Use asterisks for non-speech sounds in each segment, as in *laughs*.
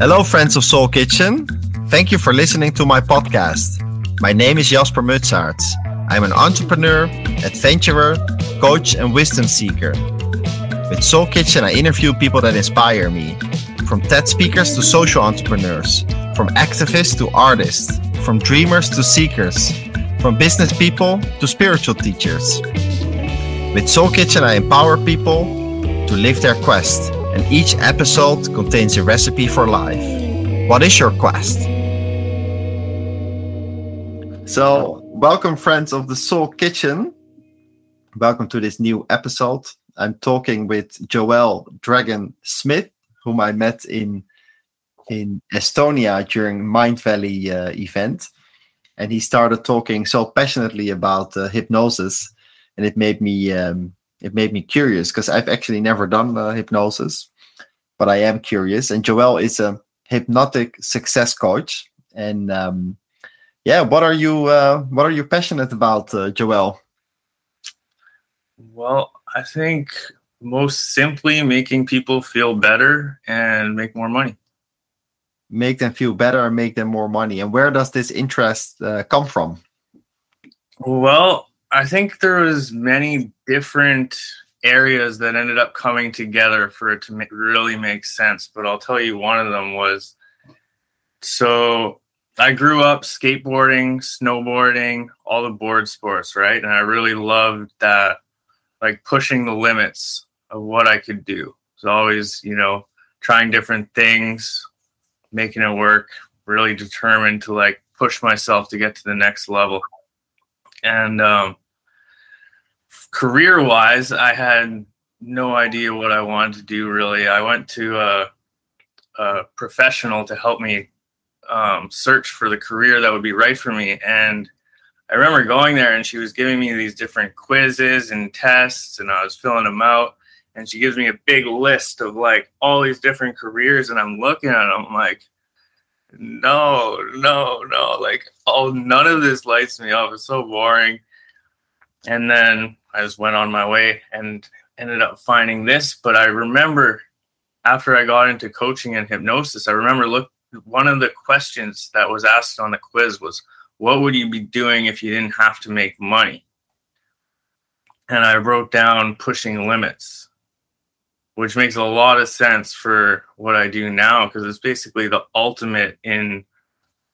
Hello, friends of Soul Kitchen. Thank you for listening to my podcast. My name is Jasper Mutsaerts. I'm an entrepreneur, adventurer, coach, and wisdom seeker. With Soul Kitchen, I interview people that inspire me from TED speakers to social entrepreneurs, from activists to artists, from dreamers to seekers, from business people to spiritual teachers. With Soul Kitchen, I empower people to live their quest and each episode contains a recipe for life. What is your quest? So, welcome, friends of the Soul Kitchen. Welcome to this new episode. I'm talking with Joel Dragon Smith, whom I met in in Estonia during Mindvalley uh, event, and he started talking so passionately about uh, hypnosis, and it made me um, it made me curious because I've actually never done uh, hypnosis, but I am curious. And Joel is a hypnotic success coach. And um, yeah, what are you uh, what are you passionate about, uh, Joel? Well, I think most simply making people feel better and make more money. Make them feel better and make them more money. And where does this interest uh, come from? Well, I think there was many different areas that ended up coming together for it to really make sense. But I'll tell you, one of them was so I grew up skateboarding, snowboarding, all the board sports, right? And I really loved that, like pushing the limits of what I could do. It's always, you know, trying different things, making it work, really determined to like push myself to get to the next level. And um, career wise, I had no idea what I wanted to do really. I went to a, a professional to help me um, search for the career that would be right for me. And I remember going there and she was giving me these different quizzes and tests, and I was filling them out. And she gives me a big list of like all these different careers, and I'm looking at them I'm like, no, no, no, like oh, none of this lights me up. It's so boring. And then I just went on my way and ended up finding this. But I remember after I got into coaching and hypnosis, I remember look one of the questions that was asked on the quiz was, "What would you be doing if you didn't have to make money?" And I wrote down pushing limits, which makes a lot of sense for what I do now because it's basically the ultimate in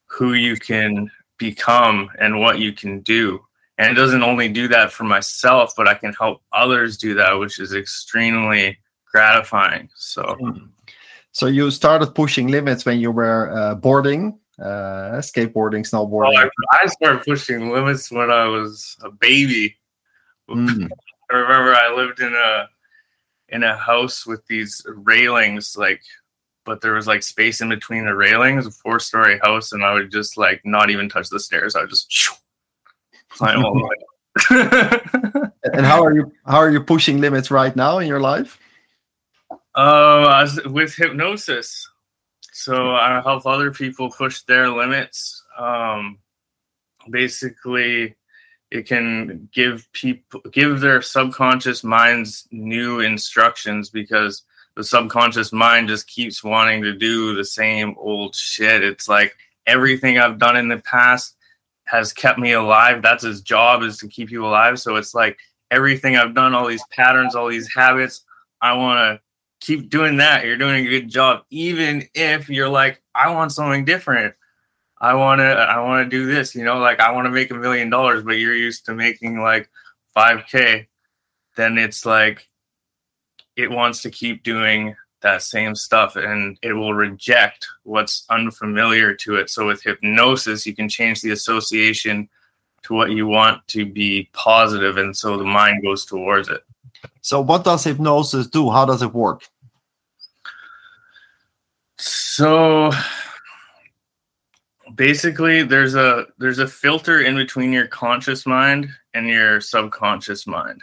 who you can become and what you can do. And it doesn't only do that for myself but i can help others do that which is extremely gratifying so. So you started pushing limits when you were uh, boarding uh, skateboarding snowboarding. Well, I, I, started pushing limits when i was a baby. Mm. *laughs* i remember i lived in a in a house with these railings like but there was like space in between the railings a four story house and i would just like not even touch the stairs i would just *laughs* climb all the way. and how are you? How are you pushing limits right now in your life? Uh, with hypnosis. So I help other people push their limits. Um, basically, it can give people give their subconscious minds new instructions because the subconscious mind just keeps wanting to do the same old shit. It's like everything I've done in the past has kept me alive. That's his job is to keep you alive. So it's like everything I've done, all these patterns, all these habits, I want to keep doing that. You're doing a good job, even if you're like, I want something different. I want to, I want to do this. You know, like I want to make a million dollars, but you're used to making like 5k. Then it's like it wants to keep doing that same stuff and it will reject what's unfamiliar to it. So with hypnosis, you can change the association to what you want to be positive and so the mind goes towards it. So what does hypnosis do? How does it work? So basically there's a there's a filter in between your conscious mind and your subconscious mind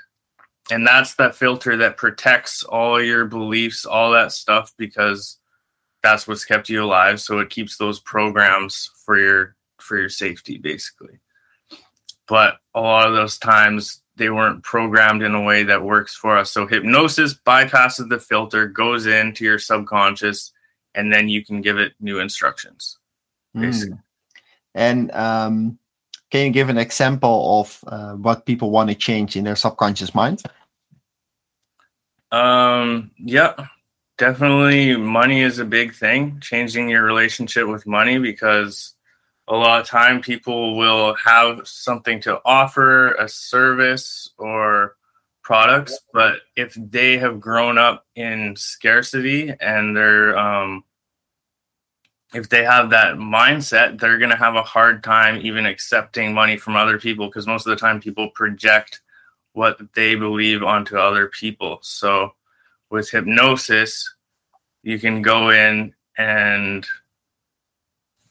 and that's that filter that protects all your beliefs all that stuff because that's what's kept you alive so it keeps those programs for your for your safety basically but a lot of those times they weren't programmed in a way that works for us. So hypnosis bypasses the filter, goes into your subconscious, and then you can give it new instructions. Mm. And um, can you give an example of uh, what people want to change in their subconscious mind? Um, yeah, definitely money is a big thing, changing your relationship with money because a lot of time people will have something to offer, a service or products, but if they have grown up in scarcity and they're um, if they have that mindset, they're going to have a hard time even accepting money from other people because most of the time people project what they believe onto other people. So with hypnosis, you can go in and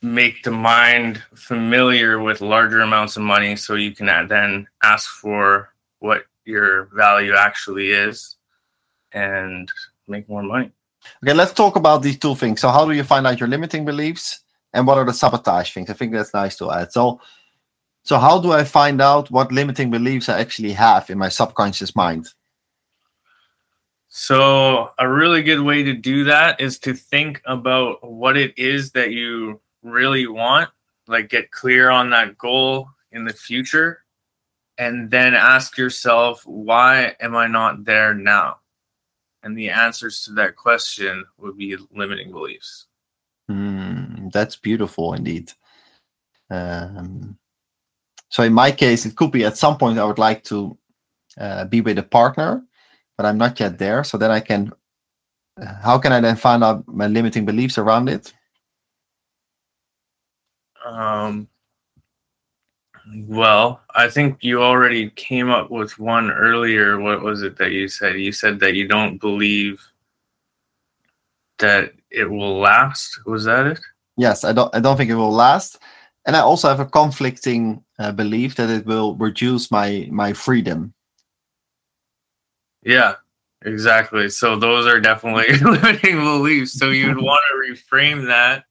make the mind familiar with larger amounts of money so you can then ask for what your value actually is and make more money. Okay, let's talk about these two things. So, how do you find out your limiting beliefs, and what are the sabotage things? I think that's nice to add. So, so how do I find out what limiting beliefs I actually have in my subconscious mind? So, a really good way to do that is to think about what it is that you really want, like get clear on that goal in the future, and then ask yourself, why am I not there now? And the answers to that question would be limiting beliefs. Mm, that's beautiful indeed. Um, so in my case, it could be at some point I would like to uh, be with a partner, but I'm not yet there. So then I can. Uh, how can I then find out my limiting beliefs around it? Um, well, I think you already came up with one earlier. What was it that you said? You said that you don't believe that it will last. Was that it? Yes, I don't. I don't think it will last, and I also have a conflicting uh, belief that it will reduce my my freedom. Yeah, exactly. So those are definitely *laughs* limiting beliefs. So you'd want to reframe that.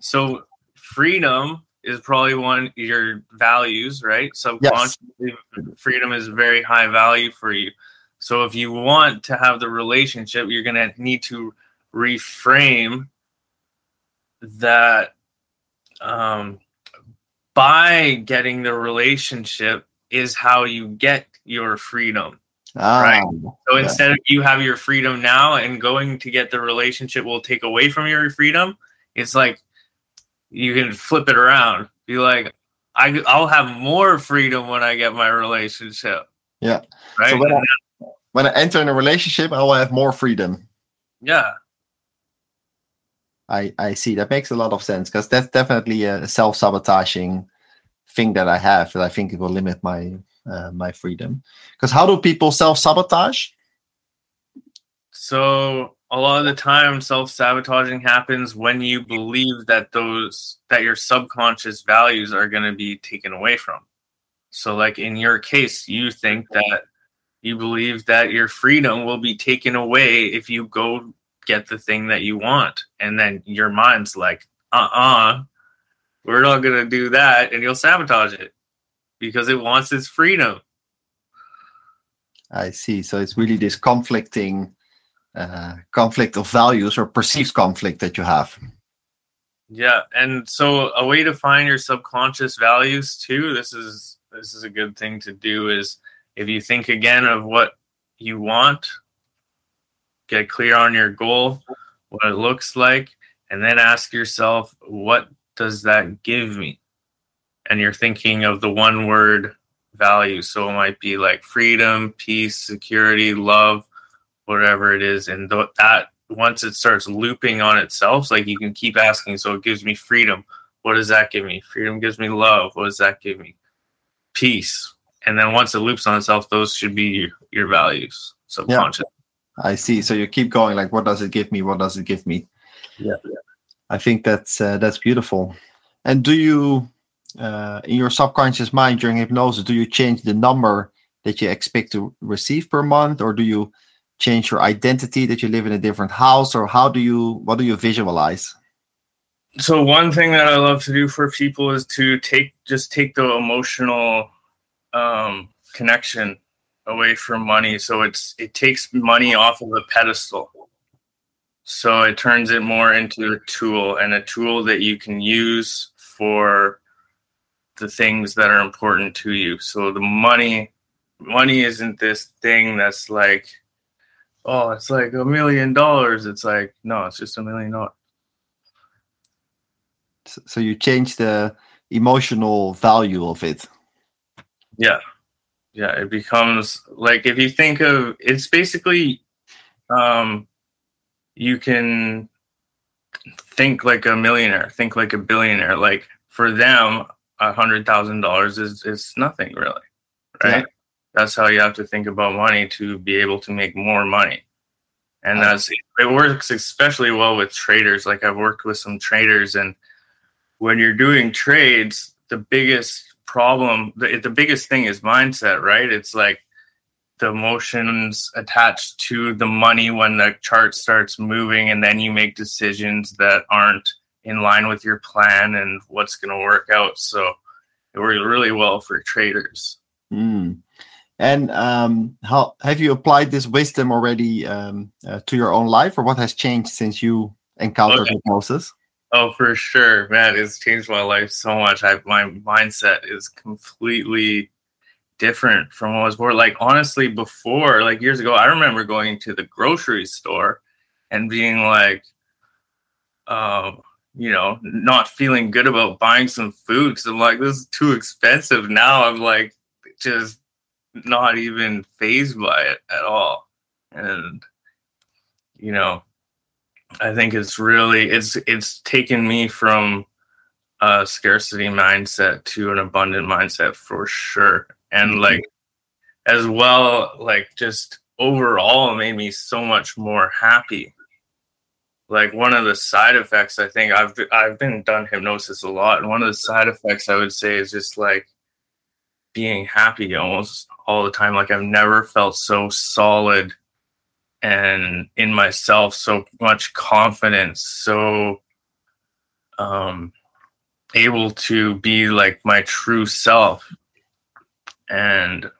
So freedom is probably one your values, right? Subconsciously, yes. freedom is very high value for you. So if you want to have the relationship, you're going to need to reframe that um, by getting the relationship is how you get your freedom. Ah, right. So yeah. instead of you have your freedom now and going to get the relationship will take away from your freedom, it's like you can flip it around. Be like, I, I'll have more freedom when I get my relationship. Yeah. Right. So when, I, when I enter in a relationship, I will have more freedom. Yeah. I I see. That makes a lot of sense because that's definitely a self sabotaging thing that I have that I think it will limit my uh, my freedom. Because how do people self sabotage? So a lot of the time self-sabotaging happens when you believe that those that your subconscious values are going to be taken away from. So like in your case you think that you believe that your freedom will be taken away if you go get the thing that you want. And then your mind's like uh-uh we're not going to do that and you'll sabotage it because it wants its freedom. I see. So it's really this conflicting uh, conflict of values or perceived conflict that you have. Yeah, and so a way to find your subconscious values too. This is this is a good thing to do. Is if you think again of what you want, get clear on your goal, what it looks like, and then ask yourself, what does that give me? And you're thinking of the one word value. So it might be like freedom, peace, security, love whatever it is, and th- that once it starts looping on itself, like you can keep asking. So it gives me freedom. What does that give me? Freedom gives me love. What does that give me? Peace. And then once it loops on itself, those should be your, your values, subconscious. Yeah. I see. So you keep going. Like, what does it give me? What does it give me? Yeah. I think that's uh, that's beautiful. And do you, uh, in your subconscious mind during hypnosis, do you change the number that you expect to receive per month, or do you change your identity that you live in a different house or how do you what do you visualize so one thing that i love to do for people is to take just take the emotional um, connection away from money. So it's it takes money off of a pedestal. So it turns it more into a tool and a tool that you can use for the things that are important to you. So the money money isn't this thing that's like oh, it's like a million dollars. It's like no, it's just a million dollars. So you change the emotional value of it. Yeah. Yeah, it becomes like if you think of it's basically um you can think like a millionaire, think like a billionaire. Like for them, a hundred thousand dollars is is nothing really. Right? Yeah. That's how you have to think about money to be able to make more money. And that's it works especially well with traders. Like I've worked with some traders and when you're doing trades, the biggest problem, the, the biggest thing is mindset, right? It's like the emotions attached to the money when the chart starts moving, and then you make decisions that aren't in line with your plan and what's going to work out. So it works really well for traders. Mm. And um, how have you applied this wisdom already um, uh, to your own life, or what has changed since you encountered okay. hypnosis? Oh, for sure, man! It's changed my life so much. I my mindset is completely different from what was before. Like honestly, before, like years ago, I remember going to the grocery store and being like, um, you know, not feeling good about buying some food because I'm like, this is too expensive. Now I'm like, just not even fazed by it at all, and you know I think it's really it's it's taken me from a scarcity mindset to an abundant mindset for sure. And mm-hmm. like as well, like just overall made me so much more happy. Like one of the side effects, I think I've I've been done hypnosis a lot, and one of the side effects I would say is just like being happy almost all the time. Like I've never felt so solid and in myself so much confidence so um able to be like my true self. And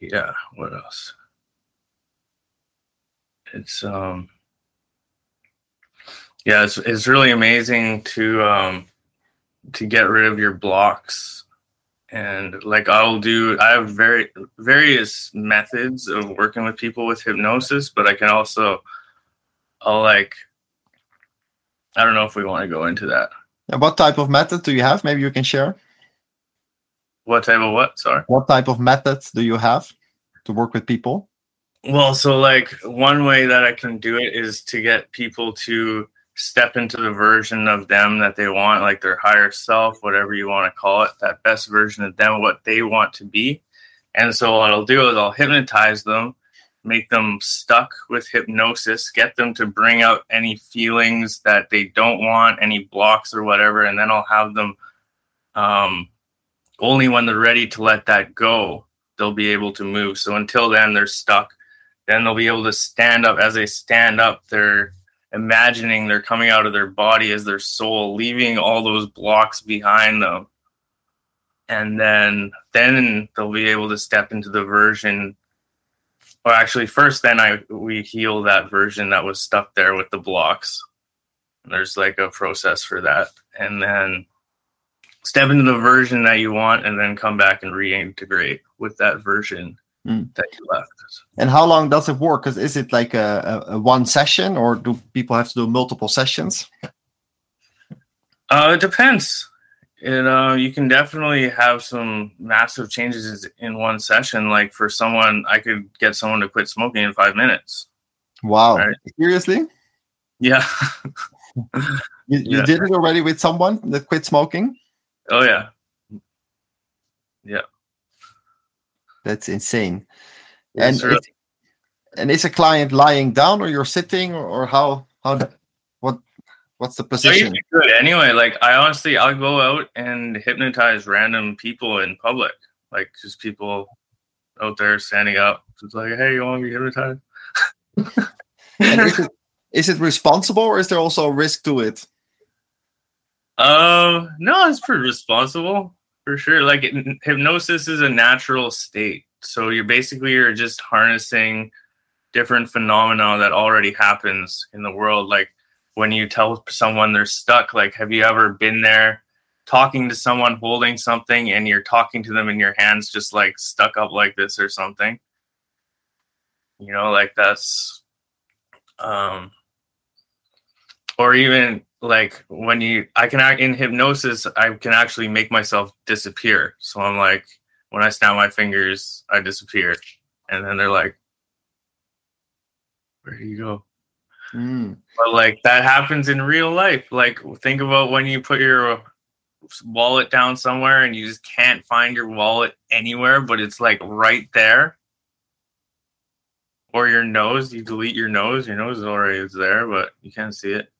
yeah what else? It's um yeah it's, it's really amazing to um to get rid of your blocks and like I'll do I have very various methods of working with people with hypnosis, but I can also I'll like I don't know if we want to go into that. And what type of method do you have? Maybe you can share. What type of what? Sorry. What type of methods do you have to work with people? Well, so like one way that I can do it is to get people to step into the version of them that they want, like their higher self, whatever you want to call it, that best version of them, what they want to be. And so what I'll do is I'll hypnotize them, make them stuck with hypnosis, get them to bring out any feelings that they don't want, any blocks or whatever, and then I'll have them um, only when they're ready to let that go, they'll be able to move. So until then, they're stuck. Then they'll be able to stand up. As they stand up, they're imagining they're coming out of their body as their soul, leaving all those blocks behind them. And then then they'll be able to step into the version well actually first then I we heal that version that was stuck there with the blocks. There's like a process for that. And then step into the version that you want and then come back and reintegrate with that version mm. that you left. And how long does it work? Because is it like a, a, a, one session, or do people have to do multiple sessions? Uh, it depends. It uh, you can definitely have some massive changes in one session. Like for someone, I could get someone to quit smoking in five minutes. Wow! Right? Seriously? Yeah. *laughs* you, you yeah. did it already with someone that quit smoking? Oh yeah. Yeah. That's insane. And really- and is a client lying down or you're sitting or, or how how what what's the position? Good anyway. Like I honestly, I'll go out and hypnotize random people in public, like just people out there standing up. It's like, hey, you want to be hypnotized? *laughs* is, it, *laughs* is it responsible or is there also a risk to it? Um, no, it's pretty responsible for sure. Like it, hypnosis is a natural state. So you're basically you're just harnessing different phenomena that already happens in the world. Like when you tell someone they're stuck, like have you ever been there talking to someone holding something and you're talking to them and your hands just like stuck up like this or something? You know, like that's um or even like when you i can act in hypnosis i can actually make myself disappear. So i'm like when i snap my fingers i disappear. And then they're like where do you go? Mm. but like that happens in real life. Like think about when you put your wallet down somewhere and you just can't find your wallet anywhere but it's like right there. Or your nose you delete your nose your nose is already is there but you can't see it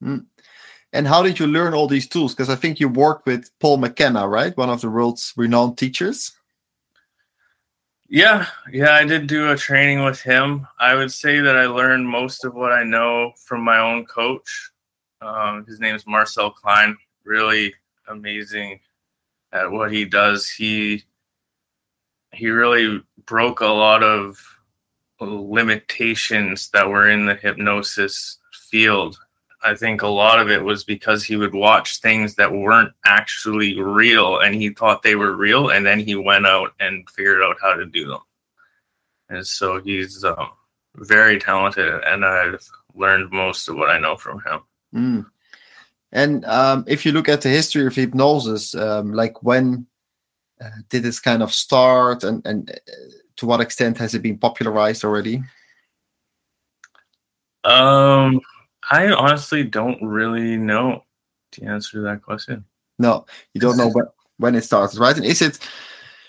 And how did you learn all these tools? Because I think you worked with Paul McKenna, right? One of the world's renowned teachers. Yeah, yeah, I did do a training with him. I would say that I learned most of what I know from my own coach. Um, his name is Marcel Klein. Really amazing at what he does. He he really broke a lot of limitations that were in the hypnosis field. I think a lot of it was because he would watch things that weren't actually real and he thought they were real and then he went out and figured out how to do them. And so he's um, very talented and I've learned most of what I know from him. Mm. And um, if you look at the history of hypnosis, um, like when uh, did this kind of start and, and uh, to what extent has it been popularized already? Um, I honestly don't really know the answer to that question. No, you don't know when, when it started, right? And is it,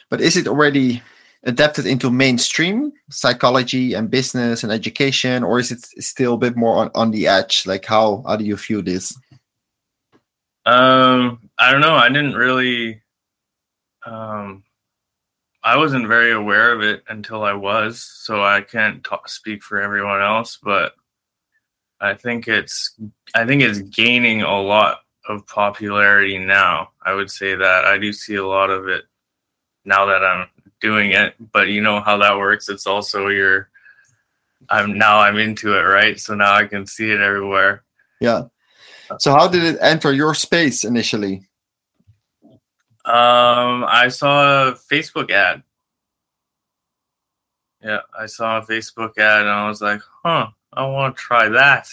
but is it already adapted into mainstream psychology and business and education, or is it still a bit more on, on the edge? Like, how, how do you view this? Um, I don't know. I didn't really, um, I wasn't very aware of it until I was, so I can't talk, speak for everyone else, but I think it's I think it's gaining a lot of popularity now. I would say that I do see a lot of it now that I'm doing it, but you know how that works. It's also your I'm now I'm into it, right? So now I can see it everywhere. Yeah. So how did it enter your space initially? Um, I saw a Facebook ad. Yeah, I saw a Facebook ad and I was like, huh, I want to try that.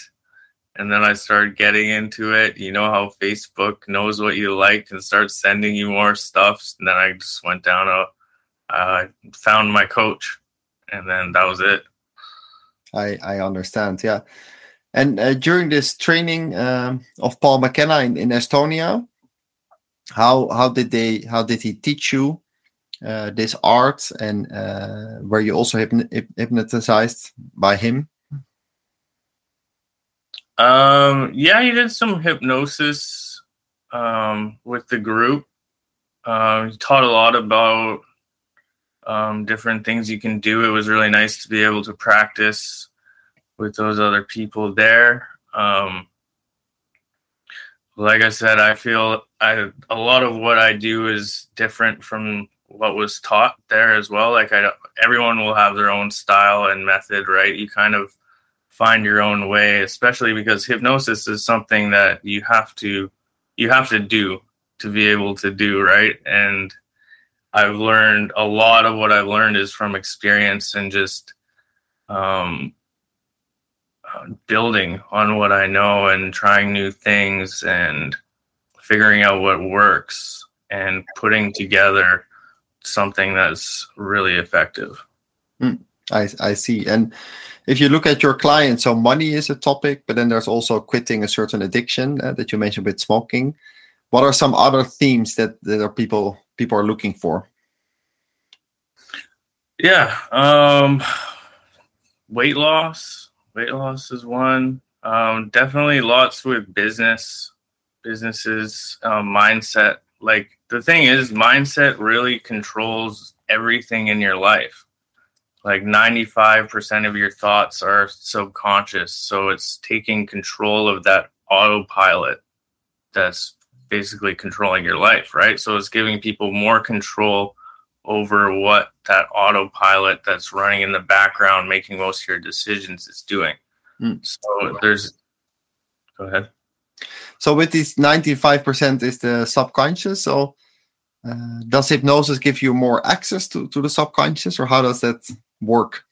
And then I started getting into it. You know how Facebook knows what you like and starts sending you more stuff. And then I just went down a, uh, found my coach, and then that was it. I I understand. Yeah. And uh, during this training um, of Paul McKenna in, in Estonia, how how did they how did he teach you uh, this art and uh, were you also hypn- hypnotized by him? Um, yeah, he did some hypnosis um, with the group. Um, he taught a lot about um, different things you can do. It was really nice to be able to practice with those other people there. Um, like I said, I feel I a lot of what I do is different from what was taught there as well. Like I, don't everyone will have their own style and method, right? You kind of find your own way, especially because hypnosis is something that you have to you have to do to be able to do, right? And I've learned a lot of what I've learned is from experience and just um, building on what I know and trying new things and figuring out what works and putting together something that's really effective. Mm, I, I see. And if you look at your clients, so money is a topic, but then there's also quitting a certain addiction uh, that you mentioned with smoking. What are some other themes that, that are people people are looking for? Yeah, um, weight loss. Weight loss is one. Um, definitely lots with business, businesses, um, mindset. Like the thing is, mindset really controls everything in your life. Like 95% of your thoughts are subconscious. So it's taking control of that autopilot that's basically controlling your life, right? So it's giving people more control over what that autopilot that's running in the background making most of your decisions is doing. Mm. So there's go ahead. So with these 95% is the subconscious. So uh, does hypnosis give you more access to, to the subconscious or how does that work?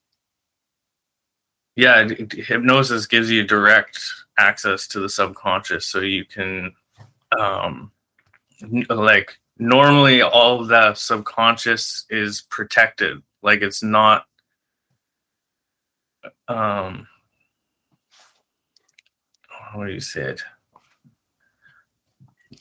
Yeah, hypnosis gives you direct access to the subconscious so you can um like normally all the subconscious is protected like it's not um how do you say it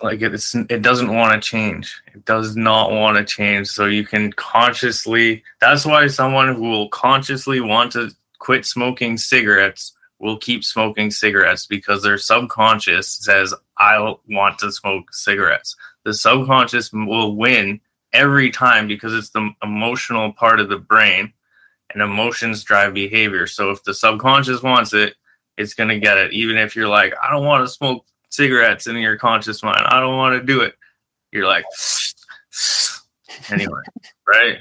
like it's it doesn't want to change. It does not want to change. So you can consciously that's why someone who will consciously want to quit smoking cigarettes will keep smoking cigarettes because their subconscious says i want to smoke cigarettes. The subconscious will win every time because it's the emotional part of the brain and emotions drive behavior. So if the subconscious wants it it's going to get it. Even if you're like i don't want to smoke cigarettes in your conscious mind. I don't want to do it. You're like, *sniffs* anyway, *laughs* right?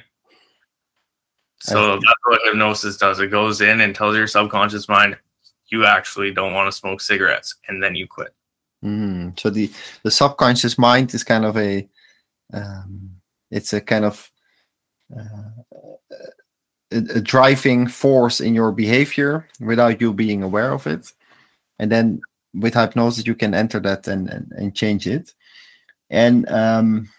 So that's what hypnosis does. It goes in and tells your subconscious mind you actually don't want to smoke cigarettes, and then you quit. Mm, so the the subconscious mind is kind of a um, it's a kind of uh, a, a driving force in your behavior without you being aware of it, and then with hypnosis you can enter that and and, and change it. And um,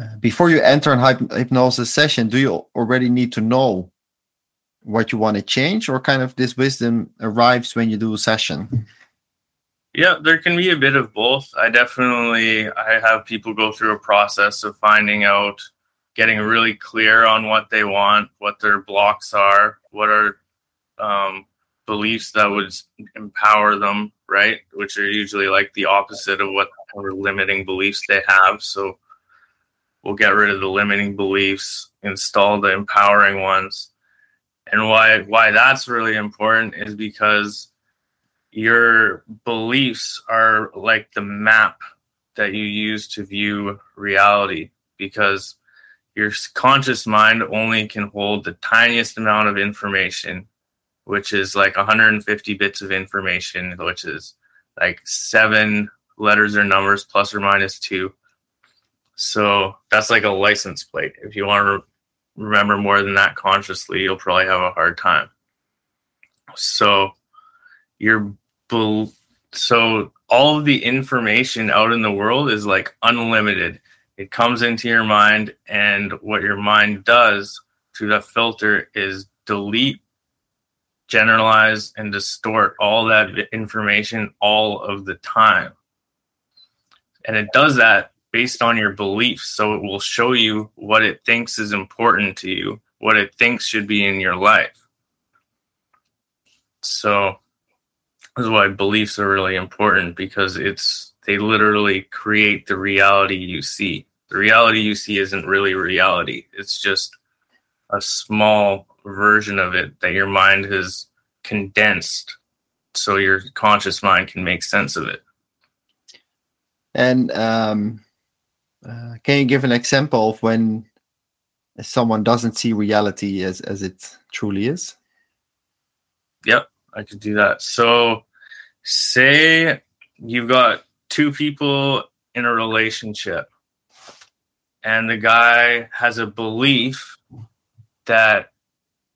uh, before you enter an hyp- hypnosis session do you already need to know what you want to change or kind of this wisdom arrives when you do a session? Yeah there can be a bit of both. I definitely i have people go through a process of finding out getting really clear on what they want what their blocks are what are um, beliefs that would empower them, right? Which are usually like the opposite of what limiting beliefs they have. So we'll get rid of the limiting beliefs, install the empowering ones. And why why that's really important is because your beliefs are like the map that you use to view reality because your conscious mind only can hold the tiniest amount of information which is like 150 bits of information, which is like seven letters or numbers plus or minus two. So that's like a license plate. If you want to re- remember more than that consciously, you'll probably have a hard time. So your bel- so all of the information out in the world is like unlimited. It comes into your mind, and what your mind does through that filter is delete generalize and distort all that information all of the time. And it does that based on your beliefs. So it will show you what it thinks is important to you, what it thinks should be in your life. So this is why beliefs are really important because it's they literally create the reality you see. The reality you see isn't really reality. It's just a small version of it that your mind has condensed so your conscious mind can make sense of it. And um, uh, can you give an example of when someone doesn't see reality as, as it truly is? Yep, I could do that. So, say you've got two people in a relationship, and the guy has a belief that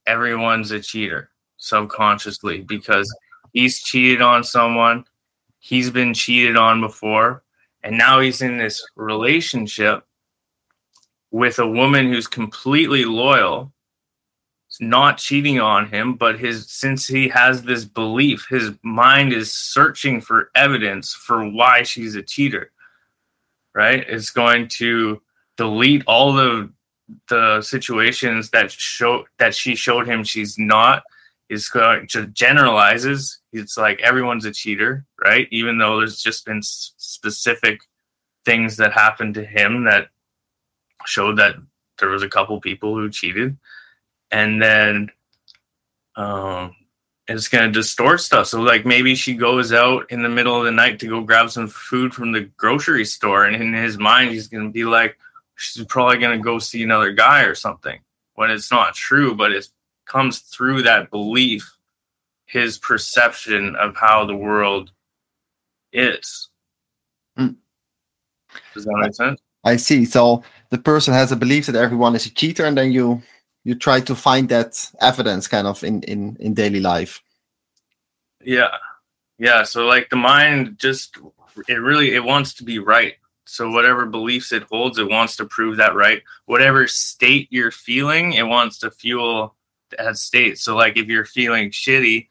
everyone's a cheater subconsciously because he's cheated on someone, he's been cheated on before, and now he's in this relationship with a woman who's completely loyal not cheating on him but his since he has this belief his mind is searching for evidence for why she's a cheater right? It's going to delete all the the situations that show that she showed him she's not is going to generalizes. It's like everyone's a cheater, right? Even though there's just been specific things that happened to him that showed that there was a couple people who cheated, and then um, it's going to distort stuff. So like maybe she goes out in the middle of the night to go grab some food from the grocery store, and in his mind he's going to be like, she's probably going to go see another guy or something when it's not true, but it comes through that belief, his perception of how the world is. Mm. Does that make sense? I see. So the person has a belief that everyone is a cheater, and then you you try to find that evidence kind of in in in daily life. Yeah, yeah. So like the mind just it really it wants to be right. So whatever beliefs it holds, it wants to prove that right. Whatever state you're feeling, it wants to fuel that state. So like if you're feeling shitty,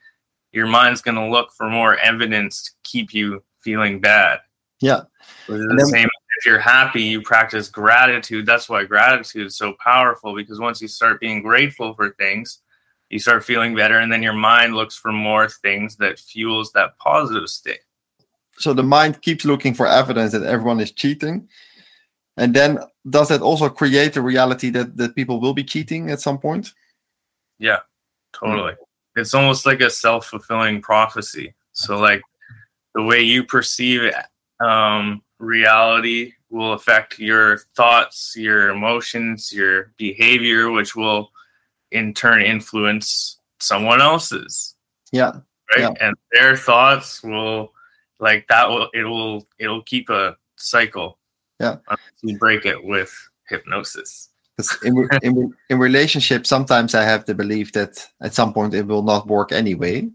your mind's gonna look for more evidence to keep you feeling bad. Yeah. The same if you're happy, you practice gratitude. That's why gratitude is so powerful because once you start being grateful for things, you start feeling better, and then your mind looks for more things that fuels that positive state. So the mind keeps looking for evidence that everyone is cheating. And then does that also create a reality that, that people will be cheating at some point? Yeah, totally. Mm-hmm. It's almost like a self fulfilling prophecy. So, like the way you perceive um, reality will affect your thoughts, your emotions, your behavior, which will in turn influence someone else's. Yeah. Right. Yeah. And their thoughts will like that will it will it'll keep a cycle. Yeah. You break it with hypnosis. In, in, in relationship, sometimes I have the belief that at some point it will not work anyway,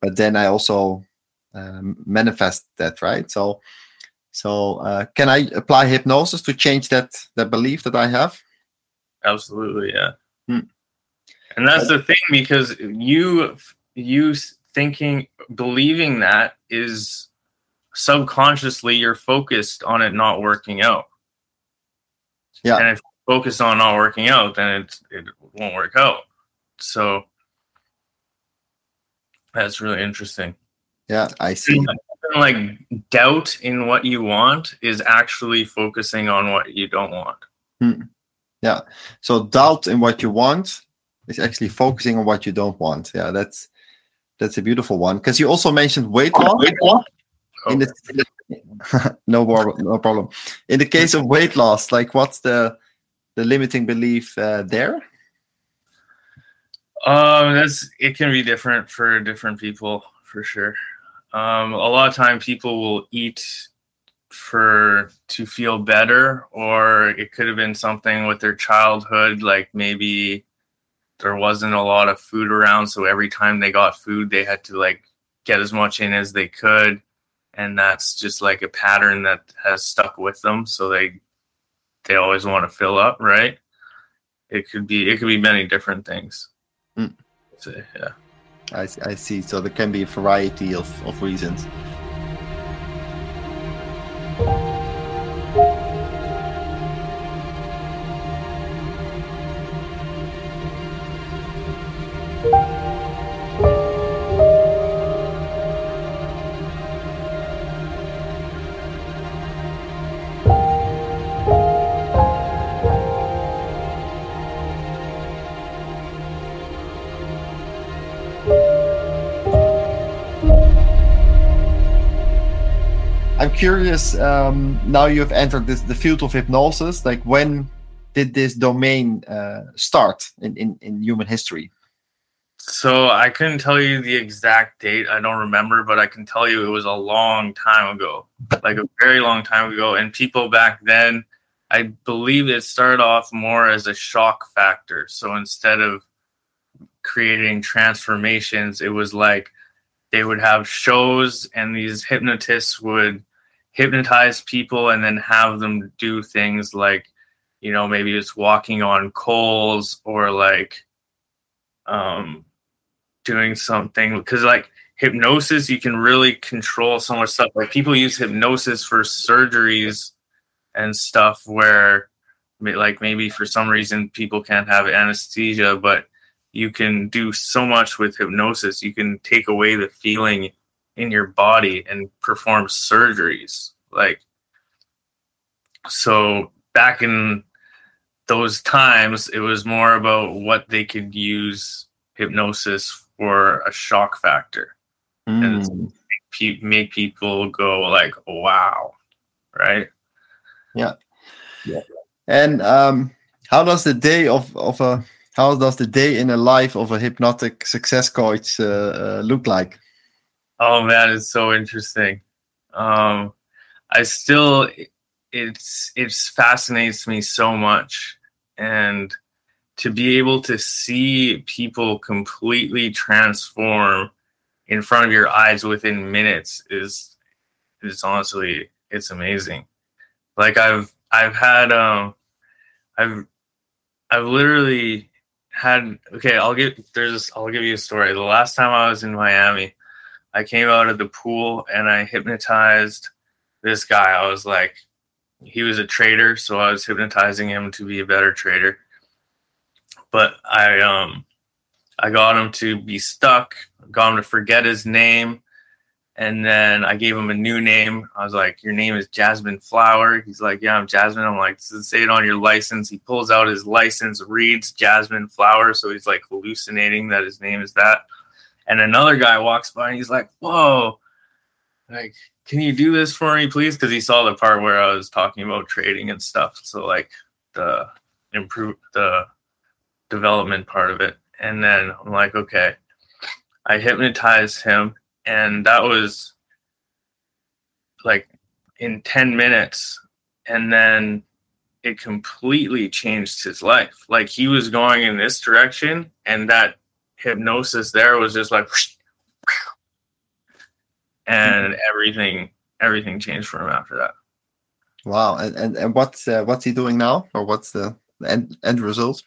but then I also um, manifest that, right? So so, uh, can I apply hypnosis to change that that belief that I have? Absolutely, yeah. Hmm. And that's the thing because you you thinking believing that is subconsciously you're focused on it not working out. Yeah. And if you focus on not working out, then it it won't work out. So that's really interesting. Yeah, I see like doubt in what you want is actually focusing on what you don't want. Hmm. Yeah. So doubt in what you want is actually focusing on what you don't want. Yeah, that's that's a beautiful one. Because you also mentioned weight loss. Weight loss. In the, in the *laughs* no no problem. In the case of weight loss, like what's the the limiting belief uh, there? Um, that's it can be different for different people for sure. Um, a lot of time people will eat for to feel better, or it could have been something with their childhood, like maybe there wasn't a lot of food around, so every time they got food, they had to like get as much in as they could, and that's just like a pattern that has stuck with them. So they they always want to fill up, right? It could be it could be many different things. Mm. So, yeah. I, I see. So there can be a variety of, of reasons. Curious. Um, now you've entered this the field of hypnosis. Like, when did this domain uh, start in, in in human history? So I couldn't tell you the exact date. I don't remember, but I can tell you it was a long time ago, like a very long time ago. And people back then, I believe it started off more as a shock factor. So instead of creating transformations, it was like they would have shows and these hypnotists would hypnotize people and then have them do things like you know maybe it's walking on coals or like um doing something because like hypnosis you can really control so much stuff. Like people use hypnosis for surgeries and stuff where like maybe for some reason people can't have anesthesia but you can do so much with hypnosis. You can take away the feeling in your body and perform surgeries. Like, so back in those times, it was more about what they could use hypnosis for a shock factor mm. and make, make people go like, "Wow!" Right? Yeah. Yeah. And um, how does the day of of a how does the day in a life of a hypnotic success coach uh, uh, look like? Oh man, it's so interesting. Um, I still it's it's fascinates me so much, and to be able to see people completely transform in front of your eyes within minutes is is honestly it's amazing. Like I've I've had um I've I've literally had okay, I'll give there's I'll give you a story. The last time I was in Miami, I came out of the pool and I hypnotized this guy. I was like he was a trader, so I was hypnotizing him to be a better trader. But I um I got him to be stuck, got him to forget his name, and then I gave him a new name. I was like, Your name is Jasmine Flower. He's like, Yeah, I'm Jasmine. I'm like, Say it on your license. He pulls out his license, reads Jasmine Flower. So he's like hallucinating that his name is that. And another guy walks by and he's like, Whoa, like, can you do this for me, please? Because he saw the part where I was talking about trading and stuff. So, like, the improve the development part of it. And then I'm like, okay. I hypnotized him and that was like in 10 minutes and then it completely changed his life like he was going in this direction and that hypnosis there was just like and everything everything changed for him after that. Wow. And and, and what's uh, what's he doing now? Or what's the end end result?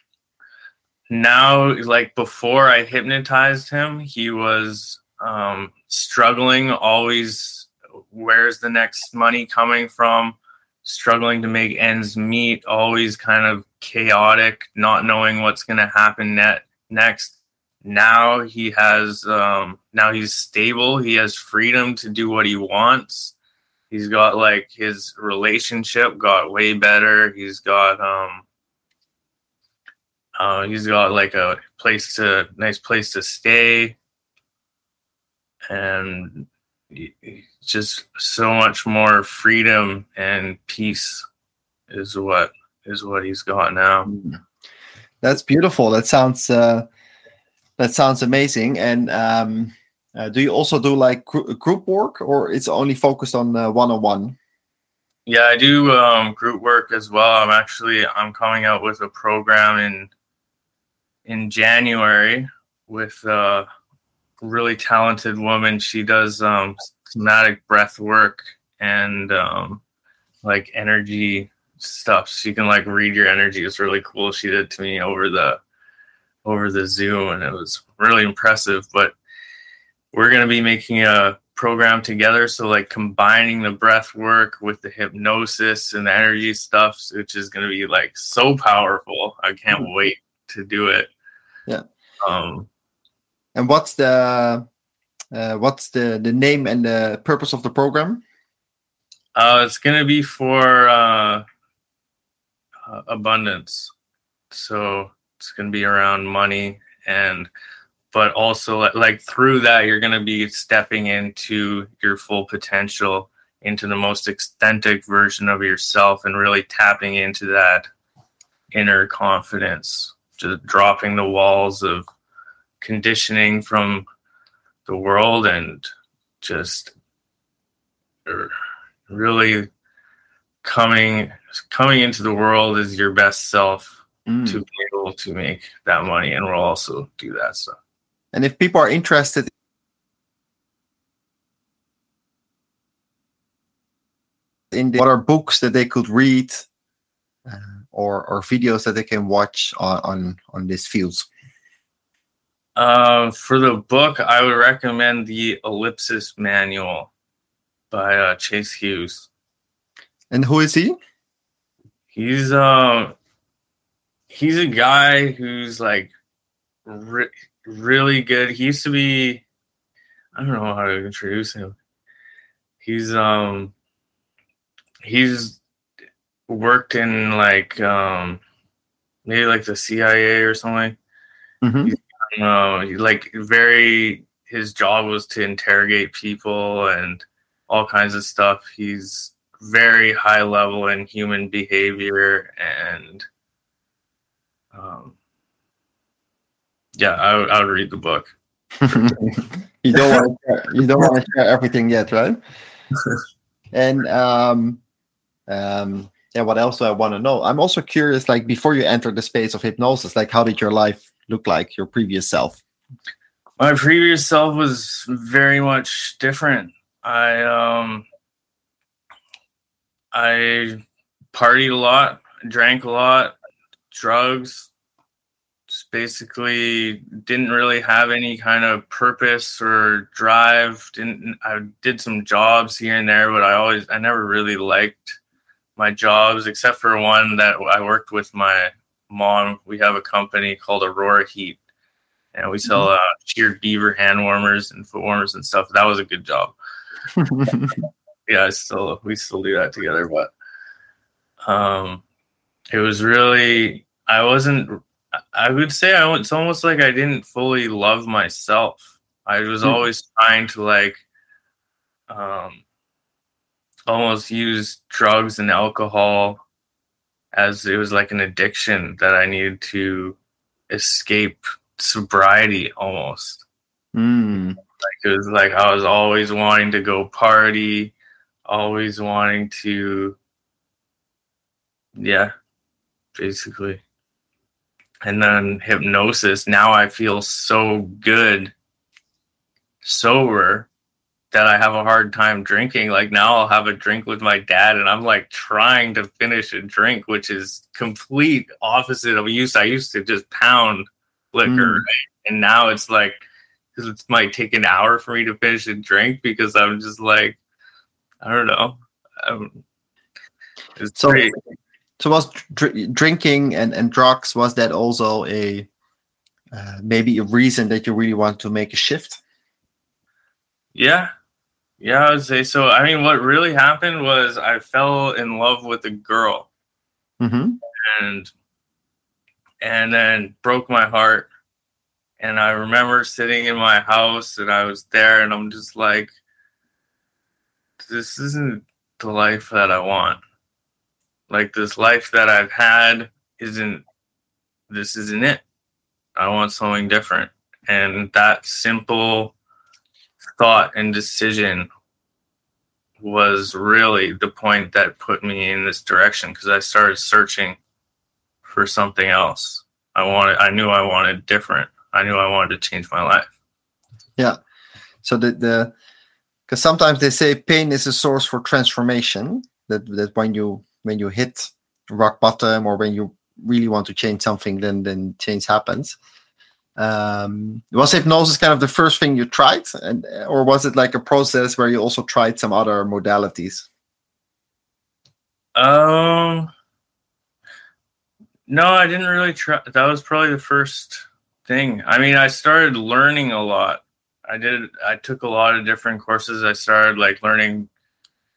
Now like before i hypnotized him he was um, struggling always where's the next money coming from? Struggling to make ends meet always kind of chaotic not knowing what's going to happen net next now he has um, now he's stable he has freedom to do what he wants he's got like his relationship got way better he's got um uh, he's got like a place to nice place to stay and just so much more freedom and peace is what is what he's got now. That's beautiful. That sounds uh, that sounds amazing. And um, uh, do you also do like gr- group work, or it's only focused on one on one? Yeah, I do um, group work as well. I'm actually I'm coming out with a program in in January with uh, really talented woman. She does um, somatic breath work and um, like energy stuff. She can like read your energy. It's really cool. She did to me over the over the Zoom, and it was really impressive. But we're gonna be making a program together. So like combining the breath work with the hypnosis and the energy stuff, which is gonna be like so powerful. I can't mm-hmm. wait to do it. Yeah. Um, and what's the uh, what's the the name and the purpose of the program? Uh, it's gonna be for uh, uh, abundance. So it's gonna be around money and but also like through that you're going to be stepping into your full potential into the most authentic version of yourself and really tapping into that inner confidence just dropping the walls of conditioning from the world and just er, really coming coming into the world as your best self mm. to be able to make that money and we'll also do that stuff and if people are interested in the, what are books that they could read uh, or or videos that they can watch on on, on these fields uh, for the book, I would recommend the Ellipsis Manual by uh, Chase Hughes. And who is he? He's uh, he's a guy who's like re- really good. He used to be, I don't know how to introduce him. He's um, he's worked in like um, maybe like the CIA or something. Mm-hmm. Uh, like very, his job was to interrogate people and all kinds of stuff. He's very high level in human behavior and um, yeah, I, would- I would read the book. *laughs* you don't want to share, you don't want to share everything yet, right? *laughs* and um, um, yeah, what else do I want to know? I'm also curious, like before you entered the space of hypnosis, like how did your life look like, your previous self? My previous self was very much different. I um I partied a lot, drank a lot, drugs. Just basically didn't really have any kind of purpose or drive. Didn't I did some jobs here and there, but I always I never really liked my jobs except for one that I worked with my mom. We have a company called Aurora Heat, and we sell uh, sheared beaver hand warmers and foot warmers and stuff. That was a good job *laughs* yeah, I still we still do that together, but um it was really I wasn't I would say I it's almost like I didn't fully love myself. I was Hmm. always trying to like um almost use drugs and alcohol as it was like an addiction that I needed to escape sobriety almost Mm. it was like I was always wanting to go party, always wanting to, yeah, basically. And then hypnosis. Now I feel so good sober that I have a hard time drinking. Like now I'll have a drink with my dad and I'm like trying to finish a drink, which is complete opposite of use. I used to just pound liquor, Mm. right? And now it's like because it might take an hour for me to finish a drink because I'm just like, I don't know. Um, it's So- great. So was dr- drinking and, and drugs was that also a uh, maybe a reason that you really want to make a shift? Yeah. Yeah, I would say so. I mean, what really happened was I fell in love with a girl Mm-hmm. and and then broke my heart. And I remember sitting in my house and I was there and I'm just like, this isn't the life that I want. Like this life that I've had isn't this isn't it. I want something different. And that simple thought and decision was really the point that put me in this direction because I started searching for something else. I wanted I knew I wanted different. I knew I wanted to change my life. Yeah. So the the because sometimes they say pain is a source for transformation. That that when you when you hit rock bottom or when you really want to change something, then then change happens. Um, was hypnosis kind of the first thing you tried, and or was it like a process where you also tried some other modalities? Um No, I didn't really try that was probably the first thing. I mean, I started learning a lot. I did I took a lot of different courses. I started like learning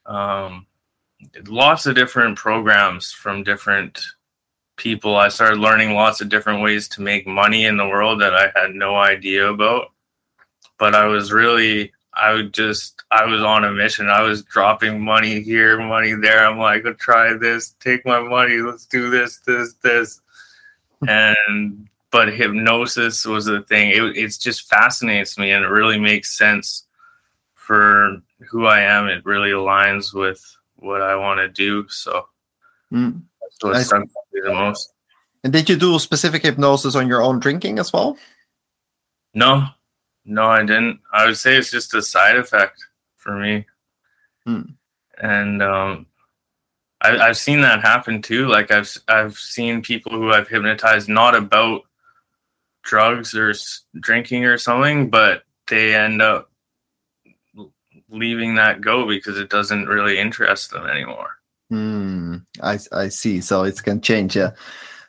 um lots of different programs from different people. I started learning lots of different ways to make money in the world that I had no idea about. But I was really, I would just, I was on a mission. I was dropping money here, money there. I'm like, I'll try this, take my money, let's do this, this, this. Hmm. and, but hypnosis was the thing. It, it's just fascinates me and it really makes sense for who I am. It really aligns with what I want to do. So, Mm. that's what me the most. And did you do specific hypnosis on your own drinking as well? No, no, I didn't. I would say it's just a side effect for me. Hmm. And um, I, I've seen that happen too. Like I've I've seen people who I've hypnotized not about drugs or s- drinking or something, but they end up leaving that go because it doesn't really interest them anymore. Hmm. I I see. So it can change. Yeah.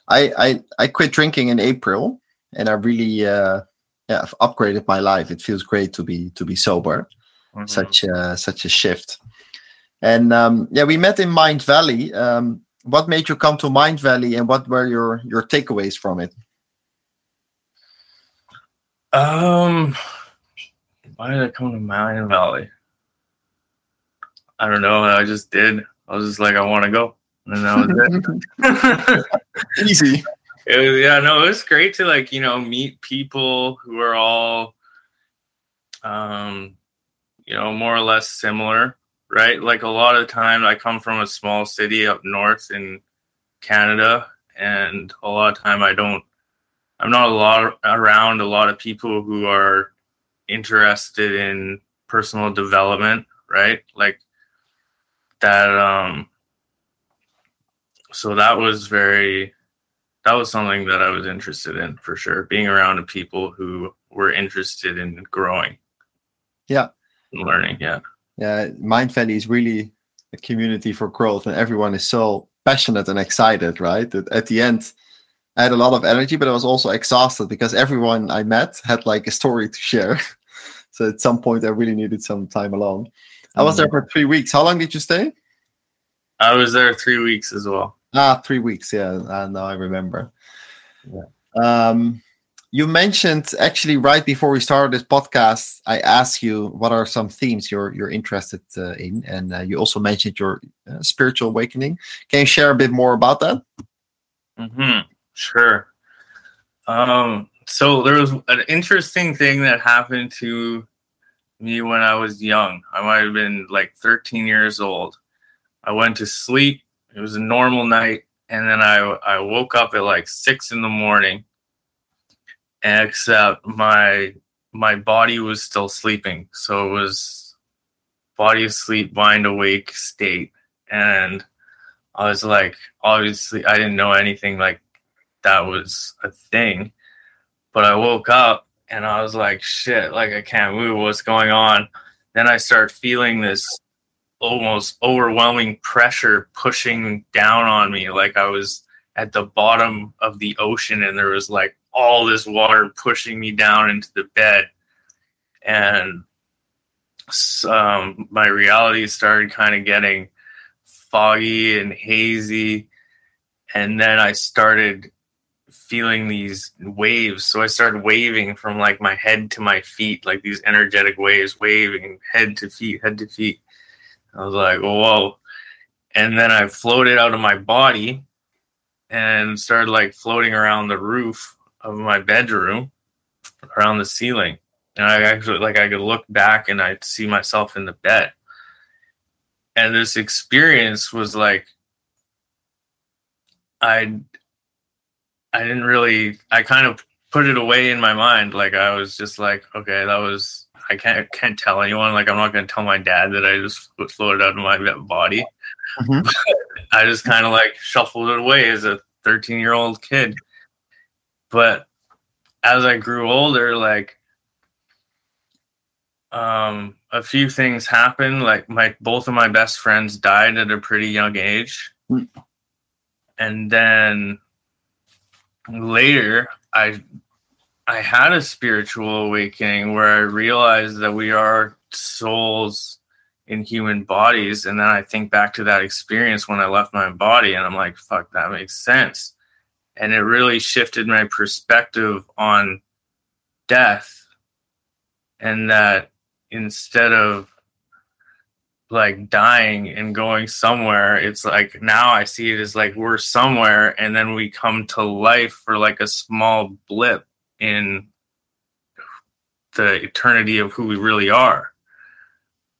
I I I quit drinking in April, and I really uh yeah I've upgraded my life. It feels great to be to be sober. Mhm. Such a such a shift. And um, yeah, we met in Mindvalley. Um, what made you come to Mindvalley, and what were your your takeaways from it? Um, why did I come to Mindvalley? I don't know. I just did. I was just like, I want to go, and that was it. *laughs* *laughs* Easy. It was, yeah, no, it was great to like you know meet people who are all, um, you know, more or less similar, right? Like a lot of the time, I come from a small city up north in Canada, and a lot of time I don't. I'm not a lot around a lot of people who are interested in personal development, right? Like that um so that was very that was something that I was interested in for sure. Being around people who were interested in growing. Yeah. learning. Yeah. Yeah. Mindvalley is really a community for growth and everyone is so passionate and excited, right? That at the end I had a lot of energy, but I was also exhausted because everyone I met had like a story to share. *laughs* so at some point I really needed some time alone. I was there mm-hmm. for three weeks. How long did you stay? I was there three weeks as well. Ah, three weeks. Yeah, uh, now I remember. Yeah. Um, you mentioned actually right before we started this podcast, I asked you what are some themes you're you're interested uh, in, and uh, you also mentioned your uh, spiritual awakening. Can you share a bit more about that? Hmm. Sure. Um. So there was an interesting thing that happened to me when I was young. I might have been like 13 years old. I went to sleep. It was a normal night, and then I I woke up at like six in the morning. Except my my body was still sleeping, so it was body asleep, mind awake state, and I was like, obviously, I didn't know anything like that was a thing, but I woke up and I was like, shit, like I can't move. What's going on? Then I start feeling this almost overwhelming pressure pushing down on me. Like I was at the bottom of the ocean and there was like all this water pushing me down into the bed. And um, my reality started kind of getting foggy and hazy. And then I started feeling these waves. So I started waving from like my head to my feet, like these energetic waves, waving head to feet, head to feet. I was like, whoa. And then I floated out of my body and started like floating around the roof of my bedroom, around the ceiling. And I actually, like, I could look back and I'd see myself in the bed. And this experience was like, I I didn't really. I kind of put it away in my mind. Like I was just like, okay, that was. I can't can't tell anyone. Like I'm not going to tell my dad that I just floated out of my body. Mm-hmm. *laughs* I just kind of like shuffled it away as a 13 year old kid. But as I grew older, like um, a few things happened. Like my both of my best friends died at a pretty young age, mm. and then later I I had a spiritual awakening where I realized that we are souls in human bodies. And then I think back to that experience when I left my body and I'm like, fuck, that makes sense. And it really shifted my perspective on death. And that instead of like dying and going somewhere it's like now i see it as like we're somewhere and then we come to life for like a small blip in the eternity of who we really are.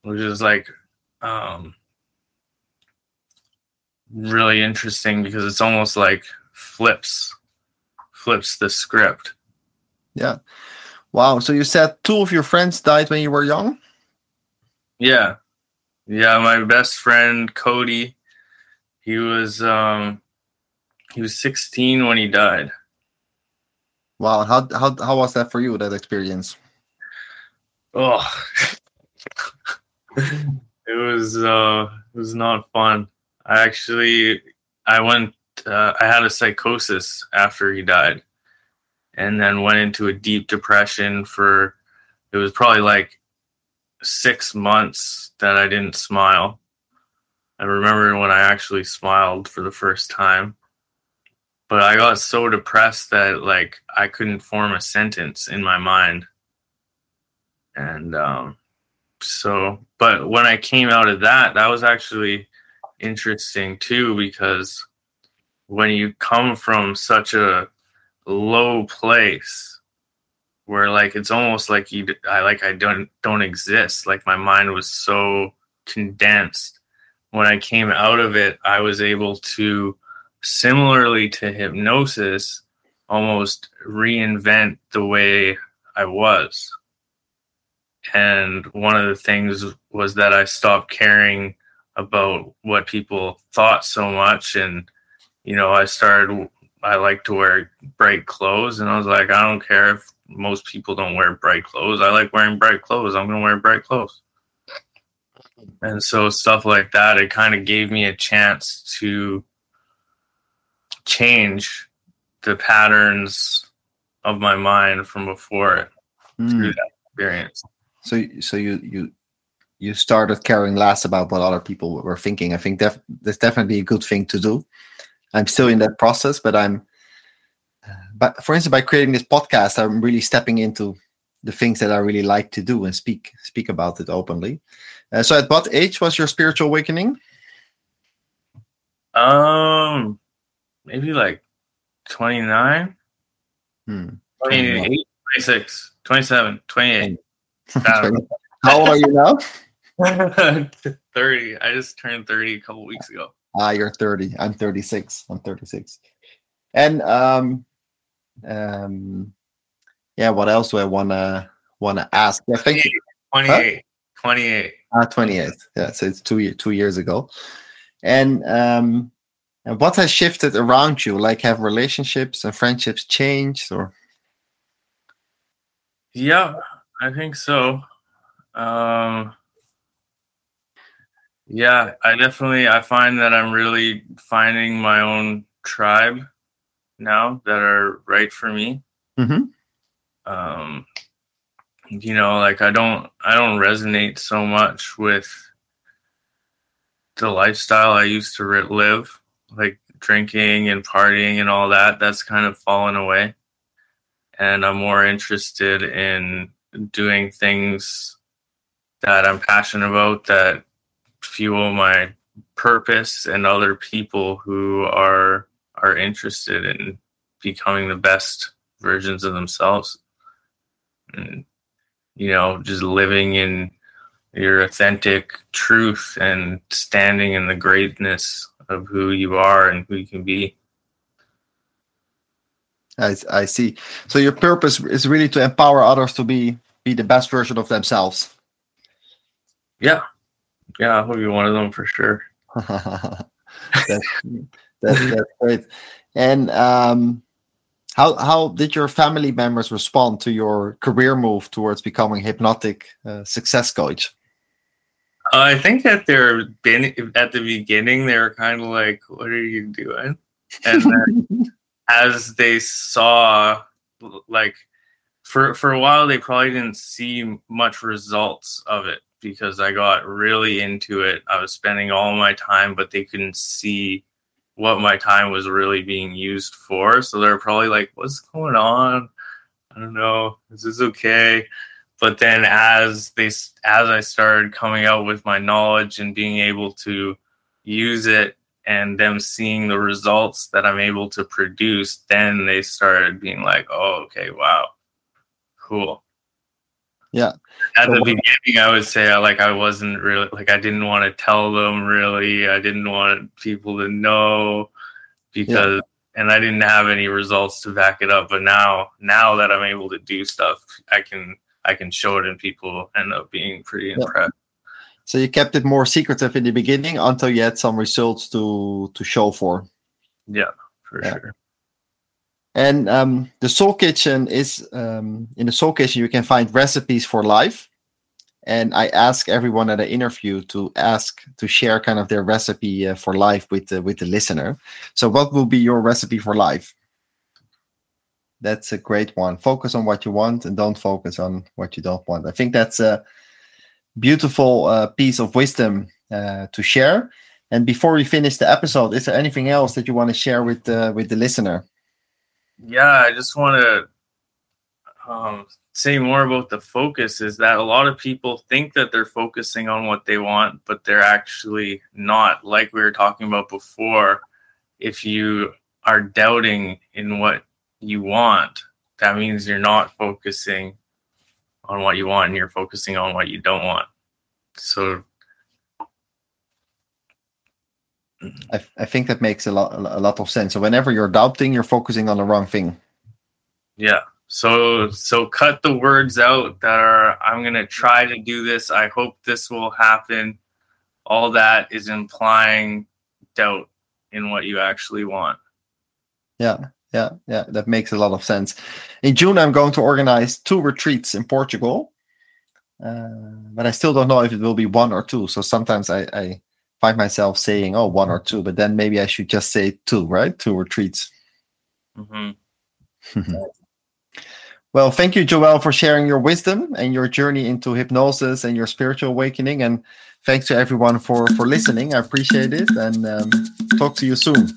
Which is like um really interesting because it's almost like flips flips the script. Yeah. Wow. So you said two of your friends died when you were young? Yeah yeah, my best friend Cody, he was um he was 16 when he died. Wow, how how how was that for you that experience? Oh. it was uh it was not fun. I actually I went uh, I had a psychosis after he died and then went into a deep depression for it was probably like six months that I didn't smile. I remember when I actually smiled for the first time. But I got so depressed that like I couldn't form a sentence in my mind. And um so but when I came out of that, that was actually interesting too because when you come from such a low place where like it's almost like you I like I don't don't exist. Like my mind was so condensed. When I came out of it I was able to similarly to hypnosis almost reinvent the way I was. And one of the things was that I stopped caring about what people thought so much. And you know I started I like to wear bright clothes. And I was like I don't care if most people don't wear bright clothes I like wearing bright clothes I'm going to wear bright clothes and so stuff like that it kind of gave me a chance to change the patterns of my mind from before mm. through that experience so so you you you started caring less about what other people were thinking. I think def- that's definitely a good thing to do. I'm still in that process, but I'm. But for instance, by creating this podcast, I'm really stepping into the things that I really like to do and speak speak about it openly. Uh, so, at what age was your spiritual awakening? Um, maybe like 29, hmm. 28, 26, 27, 28. *laughs* How old are you now? *laughs* 30. I just turned 30 a couple weeks ago. Ah, you're 30. I'm 36. I'm 36. And um um yeah, what else do I wanna wanna ask? Yeah, thank 28, you. 28. Huh? 28. Ah, 28. Yeah, so it's two two years ago. And um and what has shifted around you? Like have relationships and friendships changed or yeah, I think so. Um, yeah, I definitely I find that I'm really finding my own tribe now that are right for me. Mm-hmm. Um, you know, like I don't I don't resonate so much with the lifestyle I used to live, like drinking and partying and all that. That's kind of fallen away, and I'm more interested in doing things that I'm passionate about that fuel my purpose and other people who are are interested in becoming the best versions of themselves and you know just living in your authentic truth and standing in the greatness of who you are and who you can be I, I see. So your purpose is really to empower others to be be the best version of themselves. Yeah, yeah, I'll be one of them for sure. *laughs* *laughs* that's, that's, that's great. And um, how how did your family members respond to your career move towards becoming hypnotic uh, success coach? I think that they're been at the beginning they were kind of like, "What are you doing?" And then *laughs* as they saw, like for for a while, they probably didn't see much results of it because I got really into it. I was spending all my time, but they couldn't see what my time was really being used for. So they're probably like, "What's going on? I don't know. Is this okay?" But then, as they as I started coming out with my knowledge and being able to use it, and them seeing the results that I'm able to produce, then they started being like, "Oh, okay, wow, cool." Yeah. At the beginning, I would say I like I wasn't really like I didn't want to tell them really. I didn't want people to know because yeah. and I didn't have any results to back it up. But now now that I'm able to do stuff, I can I can show it and people end up being pretty yeah. impressed. So you kept it more secretive in the beginning until you had some results to to show for. Yeah, for yeah. sure. And um, the Soul Kitchen is um, in the Soul Kitchen you can find recipes for life. And I ask everyone that I interview to ask to share kind of their recipe uh, for life with the, with the listener. So, what will be your recipe for life? That's a great one. Focus on what you want and don't focus on what you don't want. I think that's a beautiful uh, piece of wisdom uh, to share. And before we finish the episode, is there anything else that you want to share with uh, with the listener? Yeah, I just want to um, say more about the focus is that a lot of people think that they're focusing on what they want, but they're actually not. Like we were talking about before, if you are doubting in what you want, that means you're not focusing on what you want and you're focusing on what you don't want. So I, I think that makes a lot a lot of sense. So whenever you're doubting, you're focusing on the wrong thing. Yeah. So so cut the words out that are I'm gonna try to do this. I hope this will happen. All that is implying doubt in what you actually want. Yeah, yeah, yeah. That makes a lot of sense. In June, I'm going to organize two retreats in Portugal, uh, but I still don't know if it will be one or two. So sometimes I, I find myself saying, "Oh, one or two, but then maybe I should just say two, right? Two retreats. Mm-hmm. *laughs* Well, thank you, Joel, for sharing your wisdom and your journey into hypnosis and your spiritual awakening. And thanks to everyone for for listening. I appreciate it, and um, talk to you soon.